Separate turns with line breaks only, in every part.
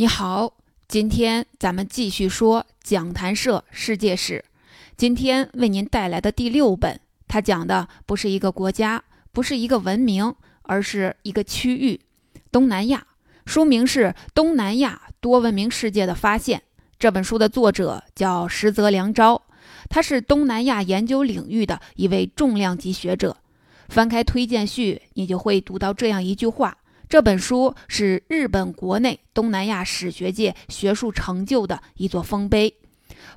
你好，今天咱们继续说讲坛社世界史。今天为您带来的第六本，它讲的不是一个国家，不是一个文明，而是一个区域——东南亚。书名是《东南亚多文明世界的发现》。这本书的作者叫石泽良昭，他是东南亚研究领域的一位重量级学者。翻开推荐序，你就会读到这样一句话。这本书是日本国内东南亚史学界学术成就的一座丰碑。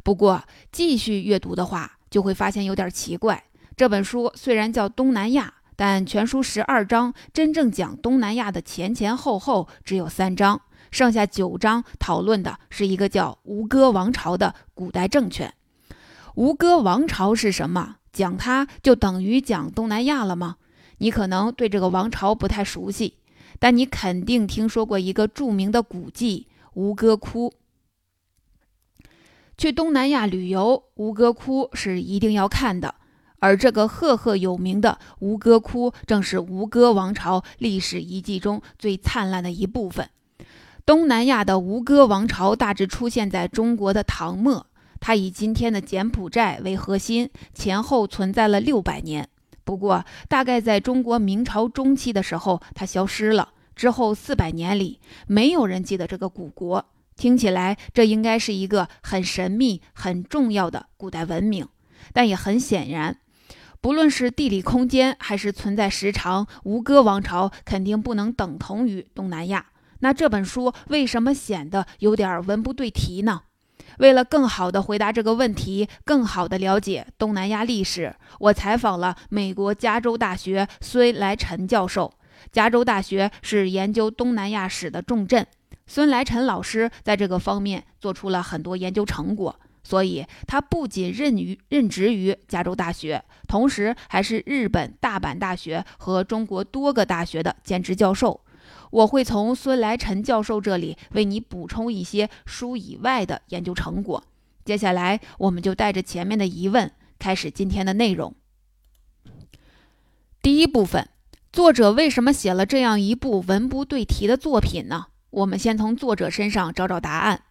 不过，继续阅读的话，就会发现有点奇怪。这本书虽然叫东南亚，但全书十二章真正讲东南亚的前前后后只有三章，剩下九章讨论的是一个叫吴哥王朝的古代政权。吴哥王朝是什么？讲它就等于讲东南亚了吗？你可能对这个王朝不太熟悉。但你肯定听说过一个著名的古迹吴哥窟。去东南亚旅游，吴哥窟是一定要看的。而这个赫赫有名的吴哥窟，正是吴哥王朝历史遗迹中最灿烂的一部分。东南亚的吴哥王朝大致出现在中国的唐末，它以今天的柬埔寨为核心，前后存在了六百年。不过，大概在中国明朝中期的时候，它消失了。之后四百年里，没有人记得这个古国。听起来，这应该是一个很神秘、很重要的古代文明。但也很显然，不论是地理空间还是存在时长，吴哥王朝肯定不能等同于东南亚。那这本书为什么显得有点文不对题呢？为了更好地回答这个问题，更好地了解东南亚历史，我采访了美国加州大学孙来臣教授。加州大学是研究东南亚史的重镇，孙来臣老师在这个方面做出了很多研究成果，所以他不仅任于任职于加州大学，同时还是日本大阪大学和中国多个大学的兼职教授。我会从孙来臣教授这里为你补充一些书以外的研究成果。接下来，我们就带着前面的疑问开始今天的内容。第一部分，作者为什么写了这样一部文不对题的作品呢？我们先从作者身上找找答案。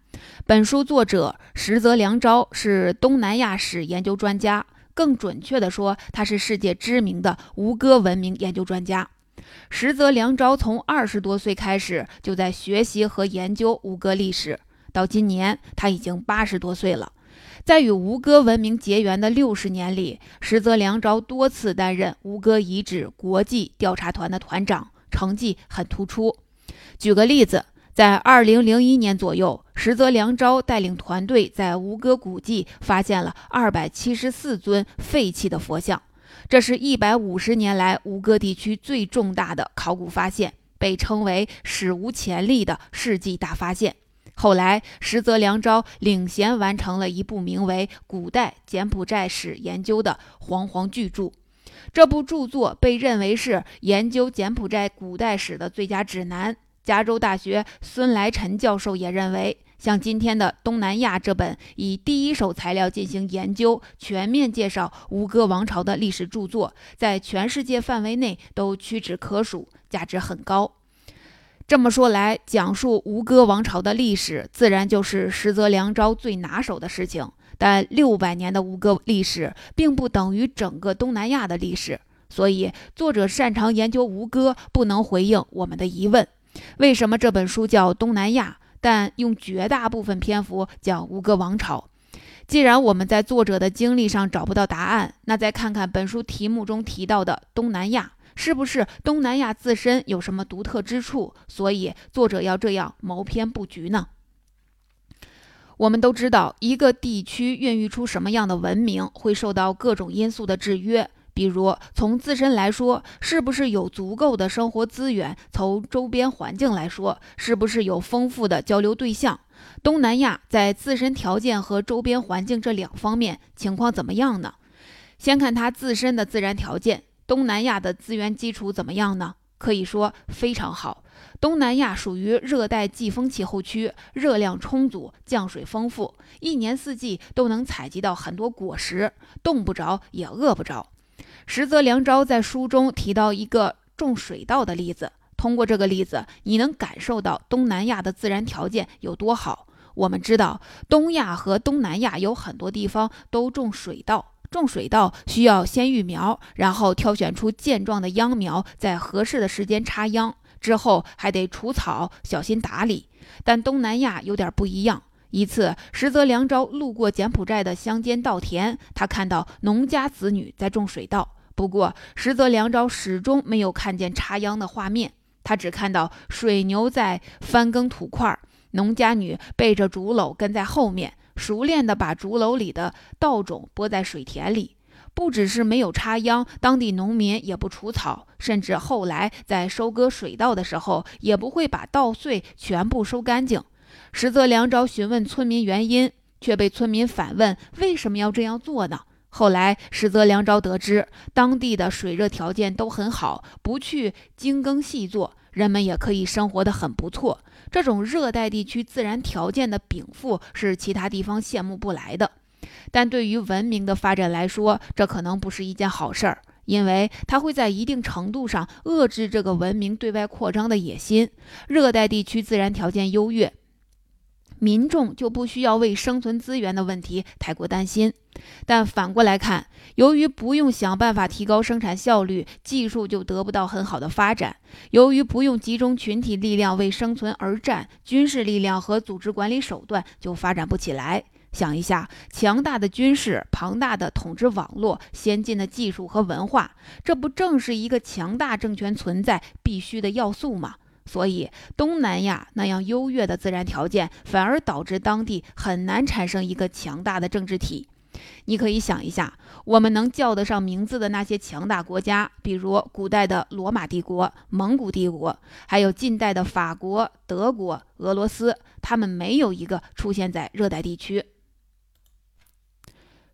本书作者石泽良昭是东南亚史研究专家，更准确地说，他是世界知名的吴哥文明研究专家。石泽良昭从二十多岁开始就在学习和研究吴哥历史，到今年他已经八十多岁了。在与吴哥文明结缘的六十年里，实则梁昭多次担任吴哥遗址国际调查团的团长，成绩很突出。举个例子，在二零零一年左右，石泽良昭带领团队在吴哥古迹发现了二百七十四尊废弃的佛像。这是一百五十年来吴哥地区最重大的考古发现，被称为史无前例的世纪大发现。后来，石泽良昭领衔完成了一部名为《古代柬埔寨史研究》的煌煌巨著。这部著作被认为是研究柬埔寨古代史的最佳指南。加州大学孙来臣教授也认为。像今天的《东南亚》这本以第一手材料进行研究、全面介绍吴哥王朝的历史著作，在全世界范围内都屈指可数，价值很高。这么说来，讲述吴哥王朝的历史，自然就是石泽良昭最拿手的事情。但六百年的吴哥历史，并不等于整个东南亚的历史，所以作者擅长研究吴哥，不能回应我们的疑问：为什么这本书叫《东南亚》？但用绝大部分篇幅讲吴哥王朝。既然我们在作者的经历上找不到答案，那再看看本书题目中提到的东南亚，是不是东南亚自身有什么独特之处？所以作者要这样谋篇布局呢？我们都知道，一个地区孕育出什么样的文明，会受到各种因素的制约。比如，从自身来说，是不是有足够的生活资源？从周边环境来说，是不是有丰富的交流对象？东南亚在自身条件和周边环境这两方面情况怎么样呢？先看它自身的自然条件，东南亚的资源基础怎么样呢？可以说非常好。东南亚属于热带季风气候区，热量充足，降水丰富，一年四季都能采集到很多果实，冻不着也饿不着。实则梁昭在书中提到一个种水稻的例子，通过这个例子，你能感受到东南亚的自然条件有多好。我们知道，东亚和东南亚有很多地方都种水稻，种水稻需要先育苗，然后挑选出健壮的秧苗，在合适的时间插秧，之后还得除草，小心打理。但东南亚有点不一样。一次，石泽良昭路过柬埔寨的乡间稻田，他看到农家子女在种水稻。不过，石泽良昭始终没有看见插秧的画面，他只看到水牛在翻耕土块，农家女背着竹篓跟在后面，熟练地把竹篓里的稻种播在水田里。不只是没有插秧，当地农民也不除草，甚至后来在收割水稻的时候，也不会把稻穗全部收干净。实则梁昭询问村民原因，却被村民反问为什么要这样做呢？后来实则梁昭得知，当地的水热条件都很好，不去精耕细作，人们也可以生活得很不错。这种热带地区自然条件的禀赋是其他地方羡慕不来的。但对于文明的发展来说，这可能不是一件好事儿，因为它会在一定程度上遏制这个文明对外扩张的野心。热带地区自然条件优越。民众就不需要为生存资源的问题太过担心，但反过来看，由于不用想办法提高生产效率，技术就得不到很好的发展；由于不用集中群体力量为生存而战，军事力量和组织管理手段就发展不起来。想一下，强大的军事、庞大的统治网络、先进的技术和文化，这不正是一个强大政权存在必须的要素吗？所以，东南亚那样优越的自然条件，反而导致当地很难产生一个强大的政治体。你可以想一下，我们能叫得上名字的那些强大国家，比如古代的罗马帝国、蒙古帝国，还有近代的法国、德国、俄罗斯，他们没有一个出现在热带地区。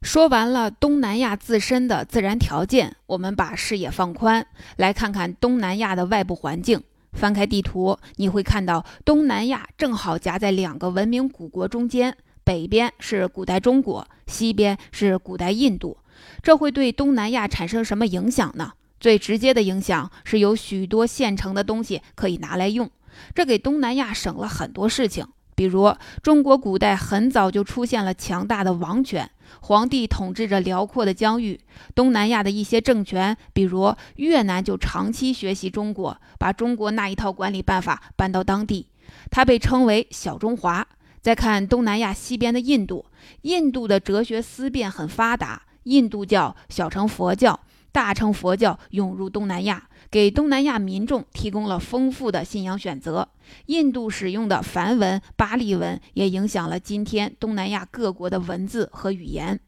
说完了东南亚自身的自然条件，我们把视野放宽，来看看东南亚的外部环境。翻开地图，你会看到东南亚正好夹在两个文明古国中间，北边是古代中国，西边是古代印度。这会对东南亚产生什么影响呢？最直接的影响是有许多现成的东西可以拿来用，这给东南亚省了很多事情。比如，中国古代很早就出现了强大的王权。皇帝统治着辽阔的疆域，东南亚的一些政权，比如越南，就长期学习中国，把中国那一套管理办法搬到当地。它被称为小中华。再看东南亚西边的印度，印度的哲学思辨很发达，印度教小乘佛教、大乘佛教涌入东南亚。给东南亚民众提供了丰富的信仰选择。印度使用的梵文、巴利文也影响了今天东南亚各国的文字和语言。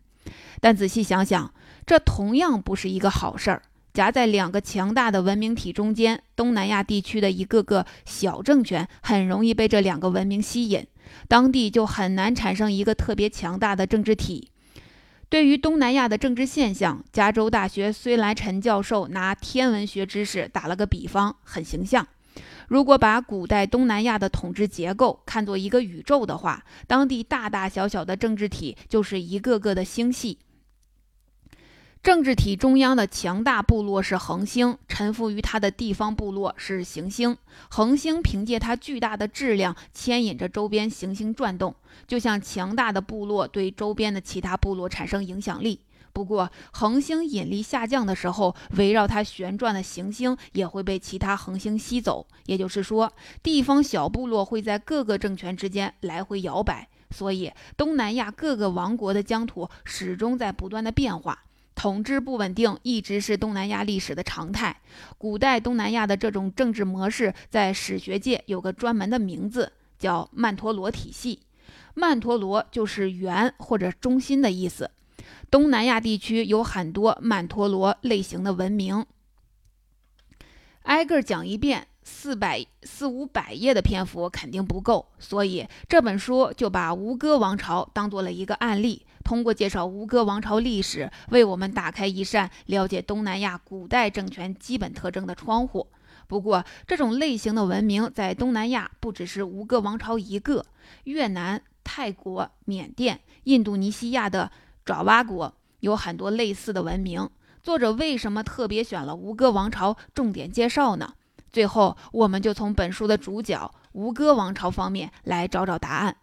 但仔细想想，这同样不是一个好事儿。夹在两个强大的文明体中间，东南亚地区的一个个小政权很容易被这两个文明吸引，当地就很难产生一个特别强大的政治体。对于东南亚的政治现象，加州大学虽来陈教授拿天文学知识打了个比方，很形象。如果把古代东南亚的统治结构看作一个宇宙的话，当地大大小小的政治体就是一个个的星系。政治体中央的强大部落是恒星，臣服于它的地方部落是行星。恒星凭借它巨大的质量，牵引着周边行星转动，就像强大的部落对周边的其他部落产生影响力。不过，恒星引力下降的时候，围绕它旋转的行星也会被其他恒星吸走。也就是说，地方小部落会在各个政权之间来回摇摆。所以，东南亚各个王国的疆土始终在不断的变化。统治不稳定一直是东南亚历史的常态。古代东南亚的这种政治模式，在史学界有个专门的名字，叫曼陀罗体系。曼陀罗就是圆或者中心的意思。东南亚地区有很多曼陀罗类型的文明，挨个讲一遍，四百四五百页的篇幅肯定不够，所以这本书就把吴哥王朝当做了一个案例。通过介绍吴哥王朝历史，为我们打开一扇了解东南亚古代政权基本特征的窗户。不过，这种类型的文明在东南亚不只是吴哥王朝一个，越南、泰国、缅甸、印度尼西亚的爪哇国有很多类似的文明。作者为什么特别选了吴哥王朝重点介绍呢？最后，我们就从本书的主角吴哥王朝方面来找找答案。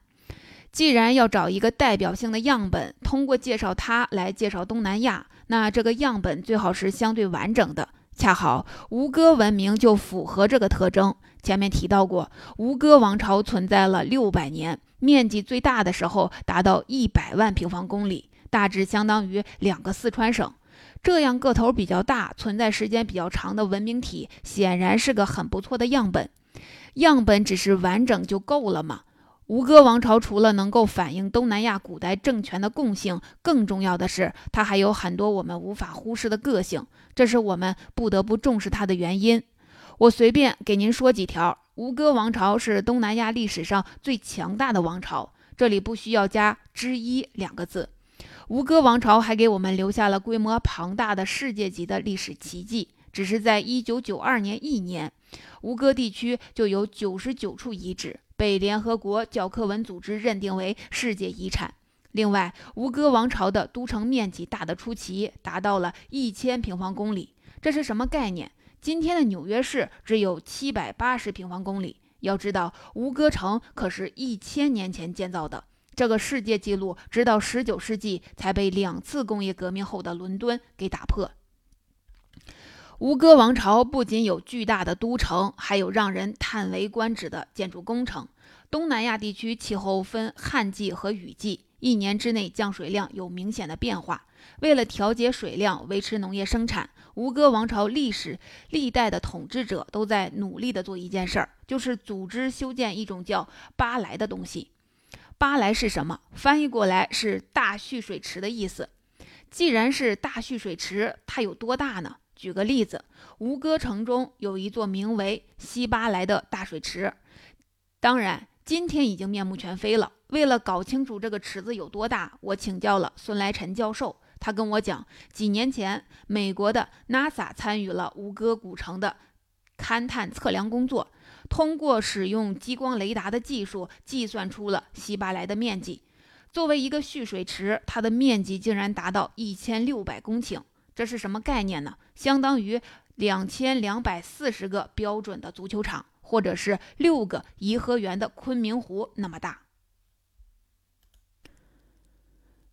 既然要找一个代表性的样本，通过介绍它来介绍东南亚，那这个样本最好是相对完整的。恰好吴哥文明就符合这个特征。前面提到过，吴哥王朝存在了六百年，面积最大的时候达到一百万平方公里，大致相当于两个四川省。这样个头比较大、存在时间比较长的文明体，显然是个很不错的样本。样本只是完整就够了吗？吴哥王朝除了能够反映东南亚古代政权的共性，更重要的是，它还有很多我们无法忽视的个性，这是我们不得不重视它的原因。我随便给您说几条：吴哥王朝是东南亚历史上最强大的王朝，这里不需要加“之一”两个字。吴哥王朝还给我们留下了规模庞大的世界级的历史奇迹，只是在一九九二年一年，吴哥地区就有九十九处遗址。被联合国教科文组织认定为世界遗产。另外，吴哥王朝的都城面积大得出奇，达到了一千平方公里。这是什么概念？今天的纽约市只有七百八十平方公里。要知道，吴哥城可是一千年前建造的。这个世界纪录直到十九世纪才被两次工业革命后的伦敦给打破。吴哥王朝不仅有巨大的都城，还有让人叹为观止的建筑工程。东南亚地区气候分旱季和雨季，一年之内降水量有明显的变化。为了调节水量，维持农业生产，吴哥王朝历史历代的统治者都在努力地做一件事儿，就是组织修建一种叫巴莱的东西。巴莱是什么？翻译过来是大蓄水池的意思。既然是大蓄水池，它有多大呢？举个例子，吴哥城中有一座名为西巴莱的大水池，当然今天已经面目全非了。为了搞清楚这个池子有多大，我请教了孙来臣教授，他跟我讲，几年前美国的 NASA 参与了吴哥古城的勘探测量工作，通过使用激光雷达的技术计算出了西巴莱的面积。作为一个蓄水池，它的面积竟然达到一千六百公顷。这是什么概念呢？相当于两千两百四十个标准的足球场，或者是六个颐和园的昆明湖那么大。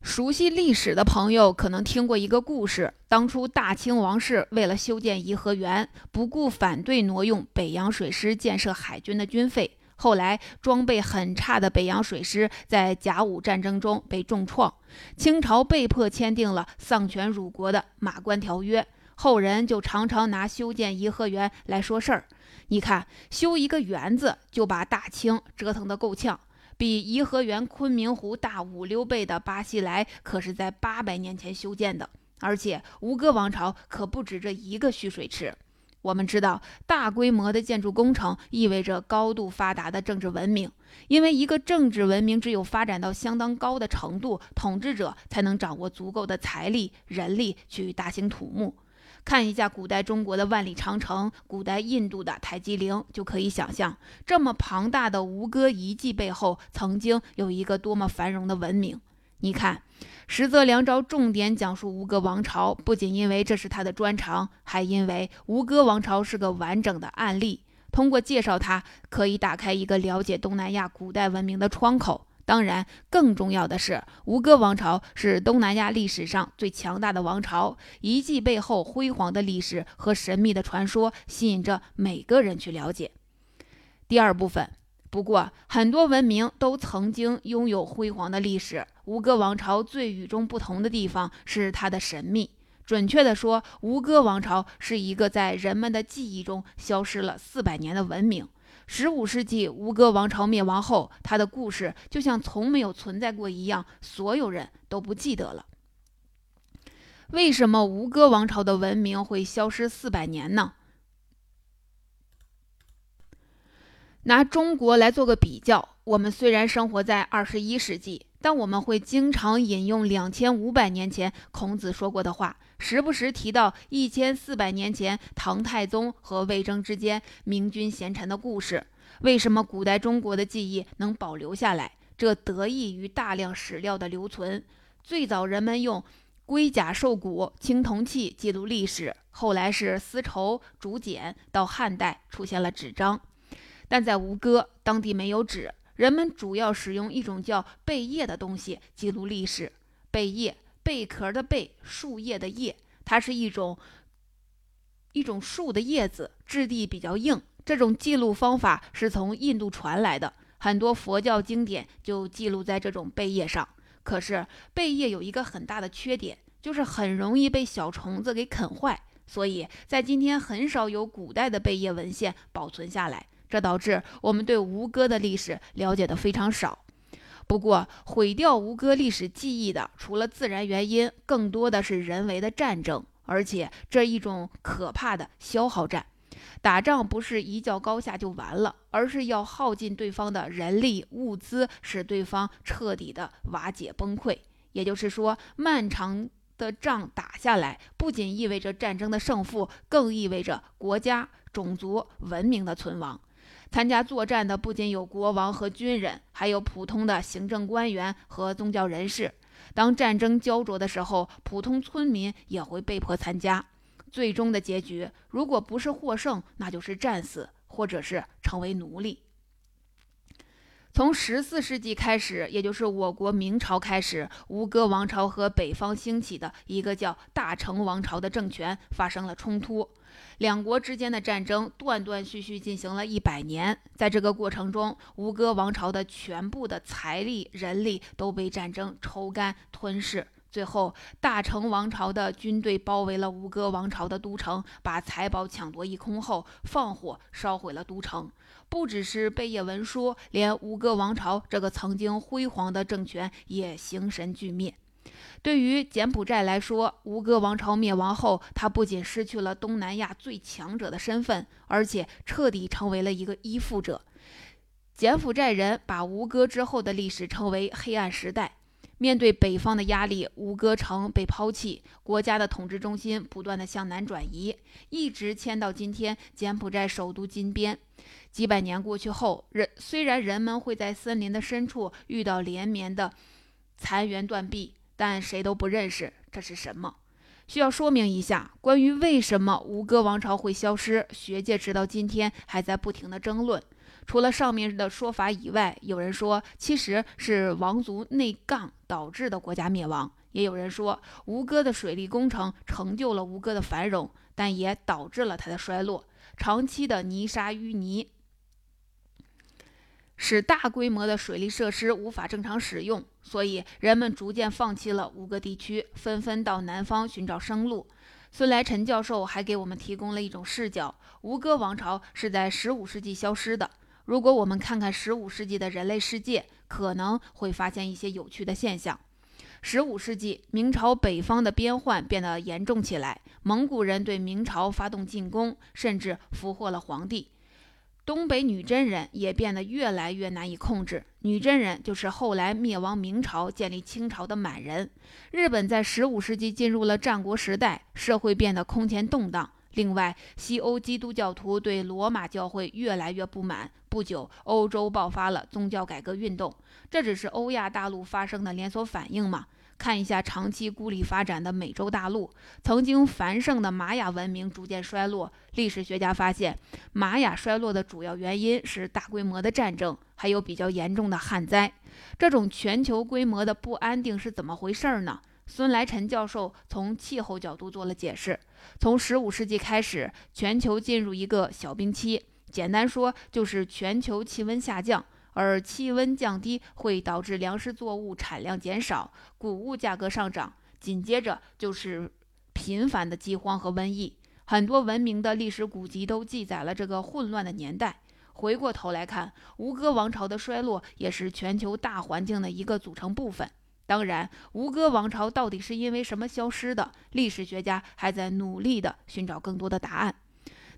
熟悉历史的朋友可能听过一个故事：当初大清王室为了修建颐和园，不顾反对挪用北洋水师建设海军的军费。后来装备很差的北洋水师在甲午战争中被重创，清朝被迫签订了丧权辱国的《马关条约》，后人就常常拿修建颐和园来说事儿。你看，修一个园子就把大清折腾得够呛，比颐和园昆明湖大五六倍的巴西莱可是在八百年前修建的，而且吴哥王朝可不止这一个蓄水池。我们知道，大规模的建筑工程意味着高度发达的政治文明，因为一个政治文明只有发展到相当高的程度，统治者才能掌握足够的财力、人力去大兴土木。看一下古代中国的万里长城，古代印度的泰姬陵，就可以想象，这么庞大的吴哥遗迹背后，曾经有一个多么繁荣的文明。你看。实则梁昭重点讲述吴哥王朝，不仅因为这是他的专长，还因为吴哥王朝是个完整的案例。通过介绍它，可以打开一个了解东南亚古代文明的窗口。当然，更重要的是，吴哥王朝是东南亚历史上最强大的王朝，遗迹背后辉煌的历史和神秘的传说，吸引着每个人去了解。第二部分。不过，很多文明都曾经拥有辉煌的历史。吴哥王朝最与众不同的地方是它的神秘。准确地说，吴哥王朝是一个在人们的记忆中消失了四百年的文明。十五世纪吴哥王朝灭亡后，它的故事就像从没有存在过一样，所有人都不记得了。为什么吴哥王朝的文明会消失四百年呢？拿中国来做个比较，我们虽然生活在二十一世纪，但我们会经常引用两千五百年前孔子说过的话，时不时提到一千四百年前唐太宗和魏征之间明君贤臣的故事。为什么古代中国的记忆能保留下来？这得益于大量史料的留存。最早人们用龟甲兽骨、青铜器记录历史，后来是丝绸、竹简，到汉代出现了纸张。但在吴哥，当地没有纸，人们主要使用一种叫贝叶的东西记录历史。贝叶，贝壳的贝，树叶的叶，它是一种一种树的叶子，质地比较硬。这种记录方法是从印度传来的，很多佛教经典就记录在这种贝叶上。可是贝叶有一个很大的缺点，就是很容易被小虫子给啃坏，所以在今天很少有古代的贝叶文献保存下来。这导致我们对吴哥的历史了解的非常少。不过，毁掉吴哥历史记忆的，除了自然原因，更多的是人为的战争，而且这一种可怕的消耗战。打仗不是一较高下就完了，而是要耗尽对方的人力物资，使对方彻底的瓦解崩溃。也就是说，漫长的仗打下来，不仅意味着战争的胜负，更意味着国家、种族、文明的存亡。参加作战的不仅有国王和军人，还有普通的行政官员和宗教人士。当战争焦灼的时候，普通村民也会被迫参加。最终的结局，如果不是获胜，那就是战死，或者是成为奴隶。从十四世纪开始，也就是我国明朝开始，吴哥王朝和北方兴起的一个叫大成王朝的政权发生了冲突，两国之间的战争断断续续进行了一百年。在这个过程中，吴哥王朝的全部的财力、人力都被战争抽干吞噬。最后，大成王朝的军队包围了吴哥王朝的都城，把财宝抢夺一空后，放火烧毁了都城。不只是贝叶文书，连吴哥王朝这个曾经辉煌的政权也形神俱灭。对于柬埔寨来说，吴哥王朝灭亡后，它不仅失去了东南亚最强者的身份，而且彻底成为了一个依附者。柬埔寨人把吴哥之后的历史称为黑暗时代。面对北方的压力，吴哥城被抛弃，国家的统治中心不断的向南转移，一直迁到今天柬埔寨首都金边。几百年过去后，人虽然人们会在森林的深处遇到连绵的残垣断壁，但谁都不认识这是什么。需要说明一下，关于为什么吴哥王朝会消失，学界直到今天还在不停的争论。除了上面的说法以外，有人说其实是王族内杠导致的国家灭亡，也有人说吴哥的水利工程成就了吴哥的繁荣，但也导致了它的衰落。长期的泥沙淤泥使大规模的水利设施无法正常使用，所以人们逐渐放弃了吴哥地区，纷纷到南方寻找生路。孙来臣教授还给我们提供了一种视角：吴哥王朝是在15世纪消失的。如果我们看看十五世纪的人类世界，可能会发现一些有趣的现象。十五世纪，明朝北方的边患变得严重起来，蒙古人对明朝发动进攻，甚至俘获了皇帝。东北女真人也变得越来越难以控制。女真人就是后来灭亡明朝、建立清朝的满人。日本在十五世纪进入了战国时代，社会变得空前动荡。另外，西欧基督教徒对罗马教会越来越不满。不久，欧洲爆发了宗教改革运动。这只是欧亚大陆发生的连锁反应吗？看一下长期孤立发展的美洲大陆，曾经繁盛的玛雅文明逐渐衰落。历史学家发现，玛雅衰落的主要原因是大规模的战争，还有比较严重的旱灾。这种全球规模的不安定是怎么回事呢？孙来臣教授从气候角度做了解释。从15世纪开始，全球进入一个小冰期，简单说就是全球气温下降，而气温降低会导致粮食作物产量减少，谷物价格上涨，紧接着就是频繁的饥荒和瘟疫。很多文明的历史古籍都记载了这个混乱的年代。回过头来看，吴哥王朝的衰落也是全球大环境的一个组成部分。当然，吴哥王朝到底是因为什么消失的？历史学家还在努力地寻找更多的答案。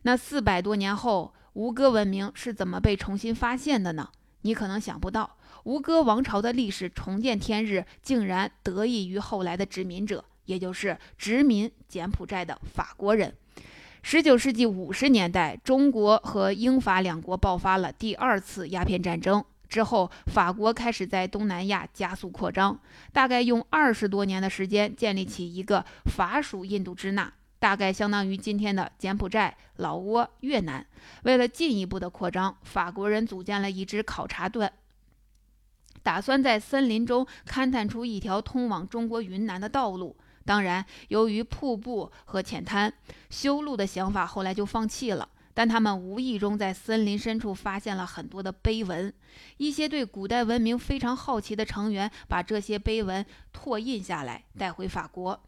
那四百多年后，吴哥文明是怎么被重新发现的呢？你可能想不到，吴哥王朝的历史重见天日，竟然得益于后来的殖民者，也就是殖民柬埔寨的法国人。十九世纪五十年代，中国和英法两国爆发了第二次鸦片战争。之后，法国开始在东南亚加速扩张，大概用二十多年的时间建立起一个法属印度支那，大概相当于今天的柬埔寨、老挝、越南。为了进一步的扩张，法国人组建了一支考察队，打算在森林中勘探出一条通往中国云南的道路。当然，由于瀑布和浅滩，修路的想法后来就放弃了。但他们无意中在森林深处发现了很多的碑文，一些对古代文明非常好奇的成员把这些碑文拓印下来带回法国，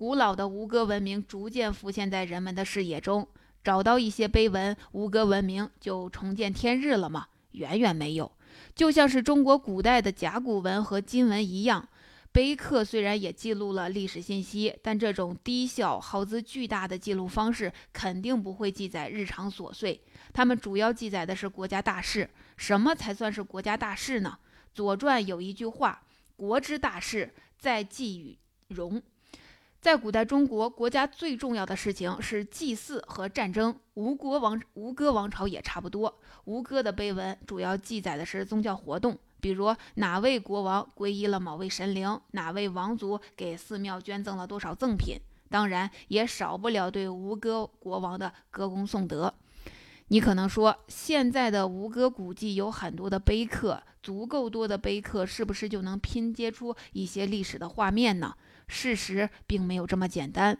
古老的吴哥文明逐渐浮现在人们的视野中。找到一些碑文，吴哥文明就重见天日了吗？远远没有。就像是中国古代的甲骨文和金文一样。碑刻虽然也记录了历史信息，但这种低效、耗资巨大的记录方式肯定不会记载日常琐碎。他们主要记载的是国家大事。什么才算是国家大事呢？《左传》有一句话：“国之大事，在祭与戎。”在古代中国，国家最重要的事情是祭祀和战争。吴国王吴哥王朝也差不多。吴哥的碑文主要记载的是宗教活动。比如哪位国王皈依了某位神灵，哪位王族给寺庙捐赠了多少赠品，当然也少不了对吴哥国王的歌功颂德。你可能说，现在的吴哥古迹有很多的碑刻，足够多的碑刻是不是就能拼接出一些历史的画面呢？事实并没有这么简单。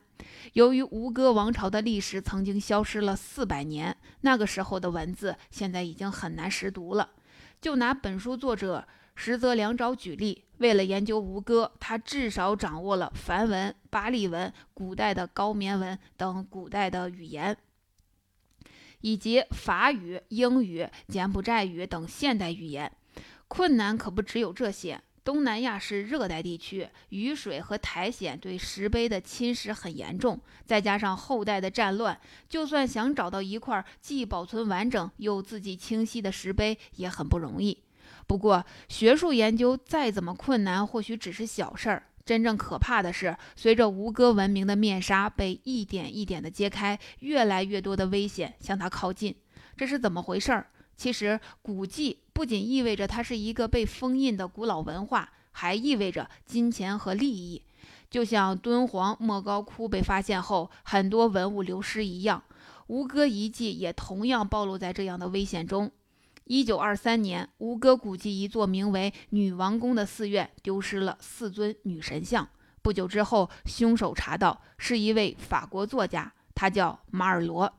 由于吴哥王朝的历史曾经消失了四百年，那个时候的文字现在已经很难识读了。就拿本书作者石泽良昭举例，为了研究吴哥，他至少掌握了梵文、巴利文、古代的高棉文等古代的语言，以及法语、英语、柬埔寨语等现代语言。困难可不只有这些。东南亚是热带地区，雨水和苔藓对石碑的侵蚀很严重，再加上后代的战乱，就算想找到一块既保存完整又字迹清晰的石碑也很不容易。不过，学术研究再怎么困难，或许只是小事儿。真正可怕的是，随着吴哥文明的面纱被一点一点地揭开，越来越多的危险向它靠近。这是怎么回事儿？其实，古迹不仅意味着它是一个被封印的古老文化，还意味着金钱和利益。就像敦煌莫高窟被发现后，很多文物流失一样，吴哥遗迹也同样暴露在这样的危险中。一九二三年，吴哥古迹一座名为女王宫的寺院丢失了四尊女神像。不久之后，凶手查到是一位法国作家，他叫马尔罗。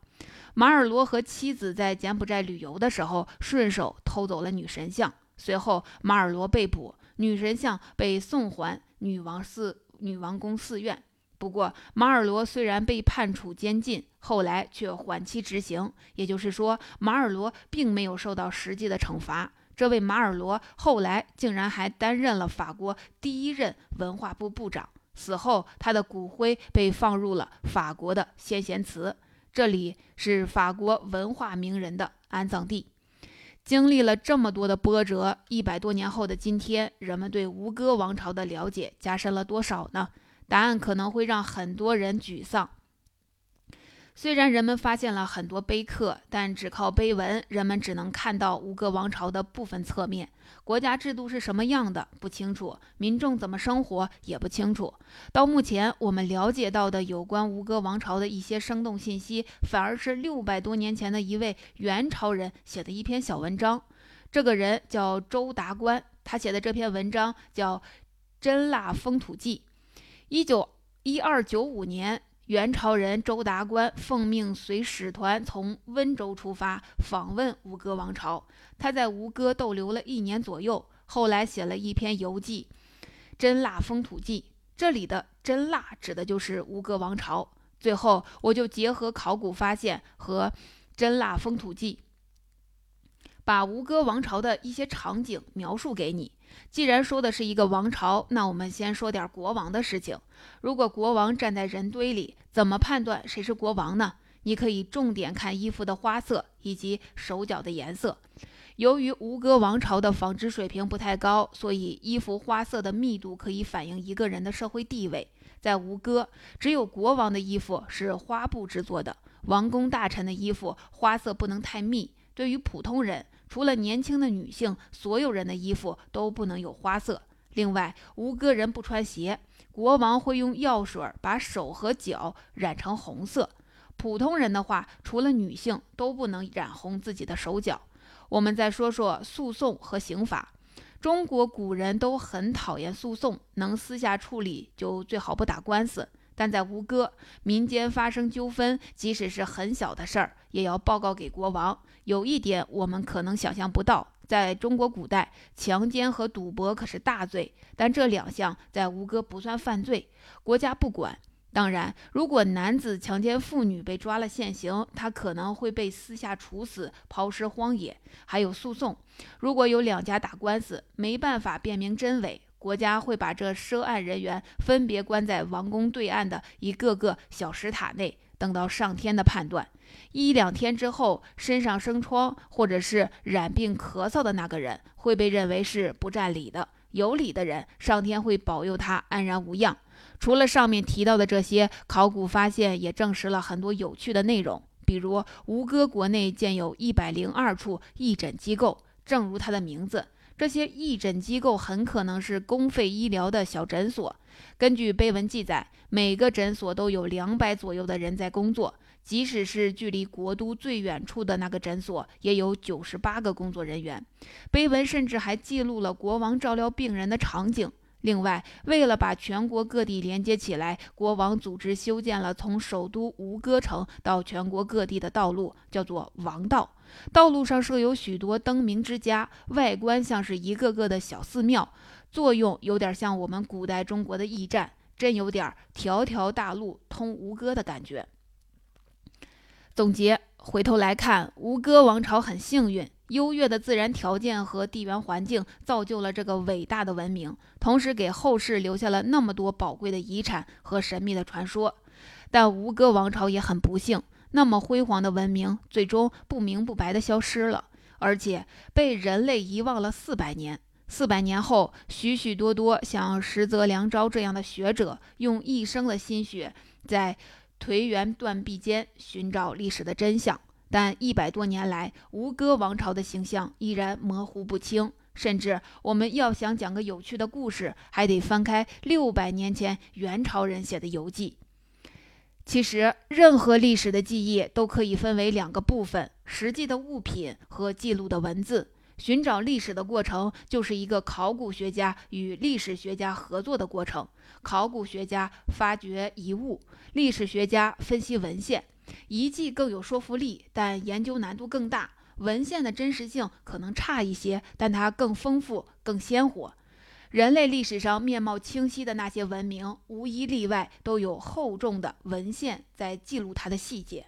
马尔罗和妻子在柬埔寨旅游的时候，顺手偷走了女神像。随后，马尔罗被捕，女神像被送还女王寺女王宫寺院。不过，马尔罗虽然被判处监禁，后来却缓期执行，也就是说，马尔罗并没有受到实际的惩罚。这位马尔罗后来竟然还担任了法国第一任文化部部长。死后，他的骨灰被放入了法国的先贤祠。这里是法国文化名人的安葬地。经历了这么多的波折，一百多年后的今天，人们对吴哥王朝的了解加深了多少呢？答案可能会让很多人沮丧。虽然人们发现了很多碑刻，但只靠碑文，人们只能看到吴哥王朝的部分侧面。国家制度是什么样的不清楚，民众怎么生活也不清楚。到目前，我们了解到的有关吴哥王朝的一些生动信息，反而是六百多年前的一位元朝人写的一篇小文章。这个人叫周达观，他写的这篇文章叫《真腊封土记》。一九一二九五年。元朝人周达官奉命随使团从温州出发，访问吴哥王朝。他在吴哥逗留了一年左右，后来写了一篇游记《真腊风土记》。这里的“真腊”指的就是吴哥王朝。最后，我就结合考古发现和《真腊风土记》。把吴哥王朝的一些场景描述给你。既然说的是一个王朝，那我们先说点国王的事情。如果国王站在人堆里，怎么判断谁是国王呢？你可以重点看衣服的花色以及手脚的颜色。由于吴哥王朝的纺织水平不太高，所以衣服花色的密度可以反映一个人的社会地位。在吴哥，只有国王的衣服是花布制作的，王公大臣的衣服花色不能太密。对于普通人，除了年轻的女性，所有人的衣服都不能有花色。另外，吴哥人不穿鞋，国王会用药水把手和脚染成红色。普通人的话，除了女性，都不能染红自己的手脚。我们再说说诉讼和刑法。中国古人都很讨厌诉讼，能私下处理就最好不打官司。但在吴哥，民间发生纠纷，即使是很小的事儿，也要报告给国王。有一点我们可能想象不到，在中国古代，强奸和赌博可是大罪，但这两项在吴哥不算犯罪，国家不管。当然，如果男子强奸妇女被抓了现行，他可能会被私下处死、抛尸荒野。还有诉讼，如果有两家打官司，没办法辨明真伪，国家会把这涉案人员分别关在王宫对岸的一个个小石塔内，等到上天的判断。一两天之后，身上生疮或者是染病咳嗽的那个人，会被认为是不占理的；有理的人，上天会保佑他安然无恙。除了上面提到的这些，考古发现也证实了很多有趣的内容。比如，吴哥国内建有一百零二处义诊机构，正如它的名字，这些义诊机构很可能是公费医疗的小诊所。根据碑文记载，每个诊所都有两百左右的人在工作，即使是距离国都最远处的那个诊所，也有九十八个工作人员。碑文甚至还记录了国王照料病人的场景。另外，为了把全国各地连接起来，国王组织修建了从首都吴哥城到全国各地的道路，叫做王道。道路上设有许多灯明之家，外观像是一个个的小寺庙，作用有点像我们古代中国的驿站，真有点条条大路通吴哥的感觉。总结，回头来看，吴哥王朝很幸运。优越的自然条件和地缘环境造就了这个伟大的文明，同时给后世留下了那么多宝贵的遗产和神秘的传说。但吴哥王朝也很不幸，那么辉煌的文明最终不明不白地消失了，而且被人类遗忘了四百年。四百年后，许许多多像石泽良昭这样的学者，用一生的心血在颓垣断壁间寻找历史的真相。但一百多年来，吴哥王朝的形象依然模糊不清，甚至我们要想讲个有趣的故事，还得翻开六百年前元朝人写的游记。其实，任何历史的记忆都可以分为两个部分：实际的物品和记录的文字。寻找历史的过程，就是一个考古学家与历史学家合作的过程。考古学家发掘遗物，历史学家分析文献。遗迹更有说服力，但研究难度更大。文献的真实性可能差一些，但它更丰富、更鲜活。人类历史上面貌清晰的那些文明，无一例外都有厚重的文献在记录它的细节。